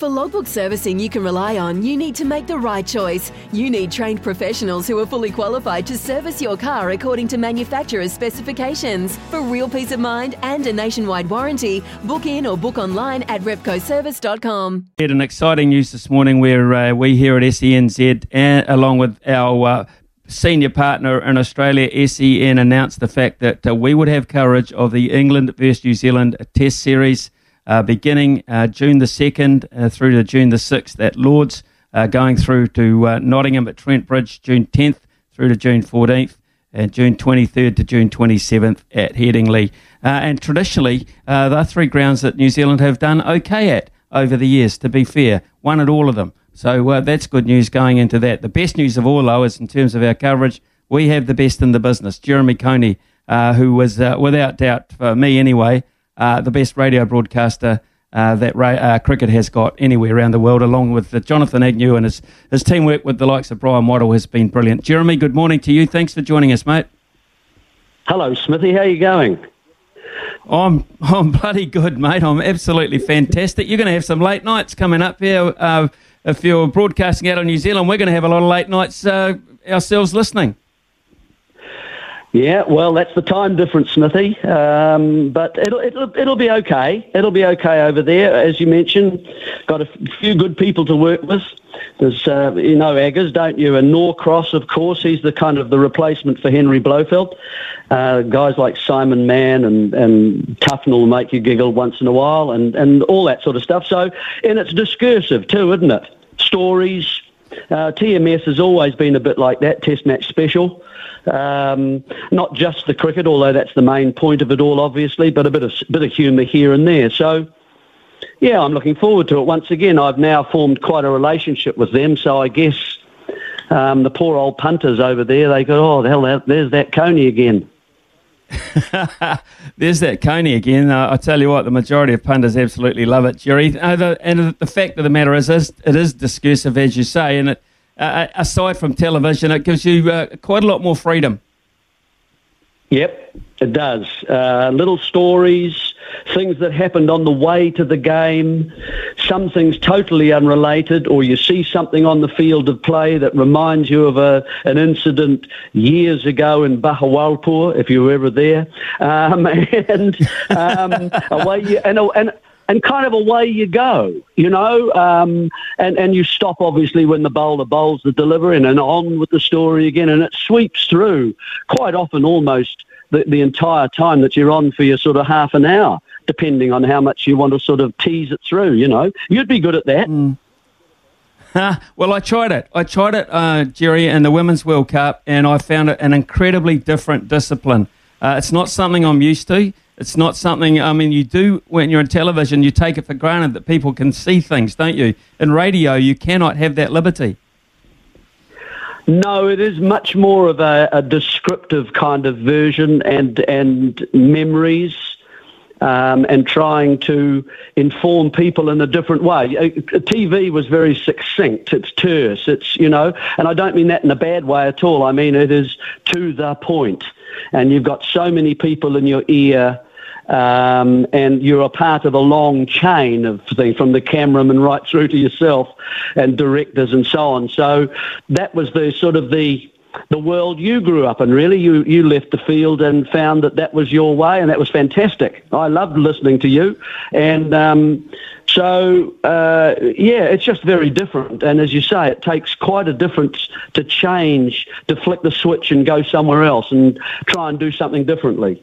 For logbook servicing you can rely on, you need to make the right choice. You need trained professionals who are fully qualified to service your car according to manufacturer's specifications. For real peace of mind and a nationwide warranty, book in or book online at repcoservice.com. Had an exciting news this morning where uh, we here at SENZ, and, along with our uh, senior partner in Australia, SEN, announced the fact that uh, we would have coverage of the England versus New Zealand Test Series uh, beginning uh, June the 2nd uh, through to June the 6th at Lords, uh, going through to uh, Nottingham at Trent Bridge June 10th through to June 14th, and June 23rd to June 27th at Headingley. and traditionally, are three grounds that New Zealand have done okay at over the years, to be fair, won at all of them. So that's good news going into that. The best news of all, though, is in terms of our coverage, we have the best in the business. Jeremy Coney, uh, who was, uh, without doubt, for me anyway, uh, the best radio broadcaster uh, that ra- uh, cricket has got anywhere around the world, along with Jonathan Agnew and his, his teamwork with the likes of Bryan Waddle has been brilliant. Jeremy, good morning to you. Thanks for joining us, mate. Hello, Smithy. How are you going? I'm I'm bloody good, mate. I'm absolutely fantastic. You're going to have some late nights coming up here. Uh, if you're broadcasting out of New Zealand, we're going to have a lot of late nights uh, ourselves listening. Yeah, well, that's the time difference, Smithy. Um, but it'll, it'll it'll be okay. It'll be okay over there, as you mentioned. Got a few good people to work with. There's, uh, you know, Aggers, don't you? And Norcross, of course, he's the kind of the replacement for Henry Blofeld. Uh, guys like Simon Mann and, and Tufnell make you giggle once in a while and, and all that sort of stuff. So, and it's discursive too, isn't it? Stories. Uh, TMS has always been a bit like that, Test Match Special. Um, not just the cricket, although that's the main point of it all, obviously, but a bit of bit of humour here and there. So, yeah, I'm looking forward to it. Once again, I've now formed quite a relationship with them, so I guess um, the poor old punters over there, they go, oh, the hell, there's that Coney again. There's that Coney again. Uh, I tell you what, the majority of punters absolutely love it, Jerry. Uh, the, and the fact of the matter is, is, it is discursive, as you say, and it, uh, aside from television, it gives you uh, quite a lot more freedom. Yep, it does. Uh, little stories, things that happened on the way to the game, some things totally unrelated, or you see something on the field of play that reminds you of a, an incident years ago in Bahawalpur, if you were ever there, um, and um, away you, and, and and kind of away you go, you know, um, and, and you stop obviously when the bowler bowls the delivery and, and on with the story again, and it sweeps through quite often almost the, the entire time that you're on for your sort of half an hour, depending on how much you want to sort of tease it through, you know. You'd be good at that. Mm. well, I tried it. I tried it, uh, Jerry, in the Women's World Cup, and I found it an incredibly different discipline. Uh, it's not something I'm used to. It's not something, I mean, you do when you're in television, you take it for granted that people can see things, don't you? In radio, you cannot have that liberty. No, it is much more of a, a descriptive kind of version and, and memories. Um, and trying to inform people in a different way. Uh, TV was very succinct. It's terse. It's, you know, and I don't mean that in a bad way at all. I mean it is to the point. And you've got so many people in your ear um, and you're a part of a long chain of things from the cameraman right through to yourself and directors and so on. So that was the sort of the the world you grew up in. Really, you you left the field and found that that was your way, and that was fantastic. I loved listening to you, and. Um, so uh, yeah, it's just very different, and as you say, it takes quite a difference to change, to flick the switch and go somewhere else and try and do something differently.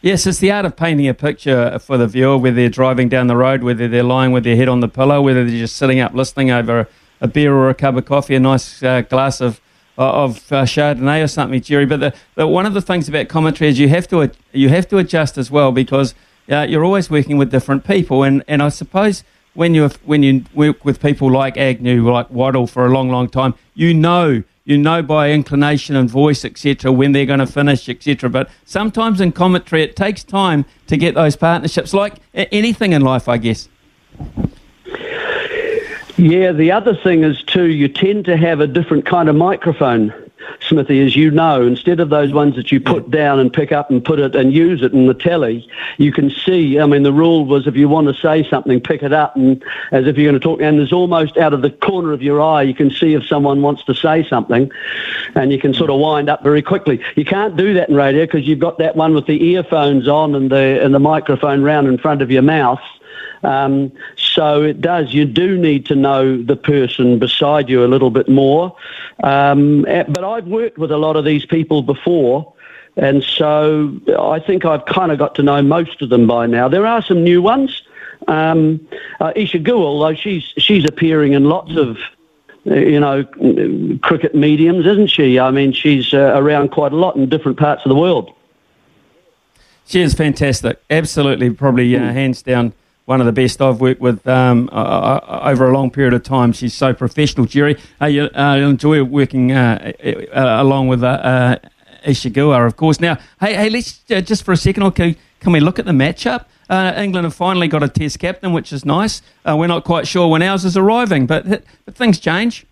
Yes, it's the art of painting a picture for the viewer, whether they're driving down the road, whether they're lying with their head on the pillow, whether they're just sitting up listening over a, beer or a cup of coffee, a nice uh, glass of of uh, Chardonnay or something, Jerry. But the, the, one of the things about commentary is you have to you have to adjust as well because uh, you're always working with different people, and, and I suppose when you when you work with people like Agnew, like Waddle for a long, long time, you know you know by inclination and voice, etc., when they're going to finish, etc. But sometimes in commentary, it takes time to get those partnerships, like anything in life, I guess. Yeah, the other thing is too, you tend to have a different kind of microphone, Smithy, as you know. Instead of those ones that you put down and pick up and put it and use it in the telly, you can see. I mean, the rule was if you want to say something, pick it up and as if you're going to talk. And there's almost out of the corner of your eye, you can see if someone wants to say something, and you can sort of wind up very quickly. You can't do that in radio because you've got that one with the earphones on and the and the microphone round in front of your mouth. Um, so it does. You do need to know the person beside you a little bit more. Um, eh, but I've worked with a lot of these people before. And so I think I've kind of got to know most of them by now. There are some new ones. Um, uh, Isa Guha, though, she's, she's appearing in lots of you know, cricket mediums, isn't she? I mean, she's uh, around quite a lot in different parts of the world. She is fantastic. Absolutely, probably uh, hands down one of the best I've worked with um, uh, over a long period of time. She's so professional, Jerry. Uh, you uh, enjoy working uh, uh, along with uh, Isa Guha, of course. Now, hey, hey, let's just for a second, okay, can we look at the matchup? England have finally got a Test captain, which is nice. we're not quite sure when ours is arriving, but, but things change.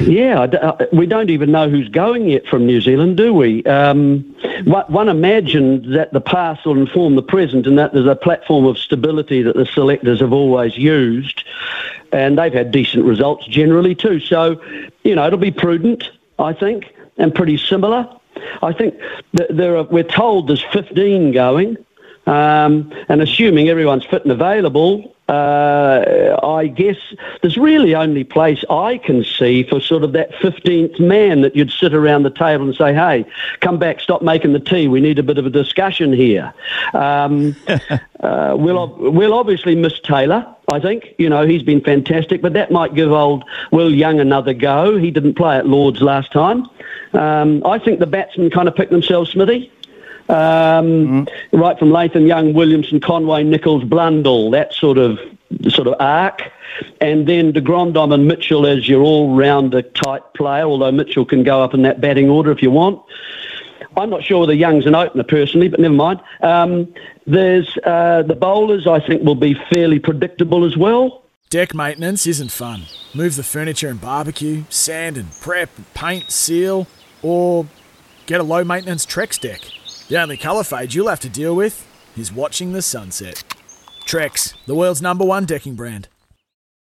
Yeah, uh, we don't even know who's going yet from New Zealand, do we? Um, one imagines that the past will inform the present and that there's a platform of stability that the selectors have always used, and they've had decent results generally too. So, you know, it'll be prudent, I think, and pretty similar. I think there are, we're told there's 15 going, um, and assuming everyone's fit and available, uh, I guess there's really only place I can see for sort of that 15th man that you'd sit around the table and say, hey, come back, stop making the tea. We need a bit of a discussion here. Um, uh, we'll, we'll obviously miss Taylor. I think, you know, he's been fantastic, but that might give old Will Young another go. He didn't play at Lords last time. Um, I think the batsmen kind of picked themselves, Smithy. Um, mm-hmm. Right from Latham Young, Williamson, Conway, Nicholls, Blundell, that sort of sort of arc. And then de Grandhomme and Mitchell as your all-rounder type player, although Mitchell can go up in that batting order if you want. I'm not sure whether Young's an opener personally, but never mind. Um, there's uh, the bowlers. I think will be fairly predictable as well. Deck maintenance isn't fun. Move the furniture and barbecue, sand and prep, paint, seal, or get a low maintenance Trex deck. The only colour fade you'll have to deal with is watching the sunset. Trex, the world's number one decking brand.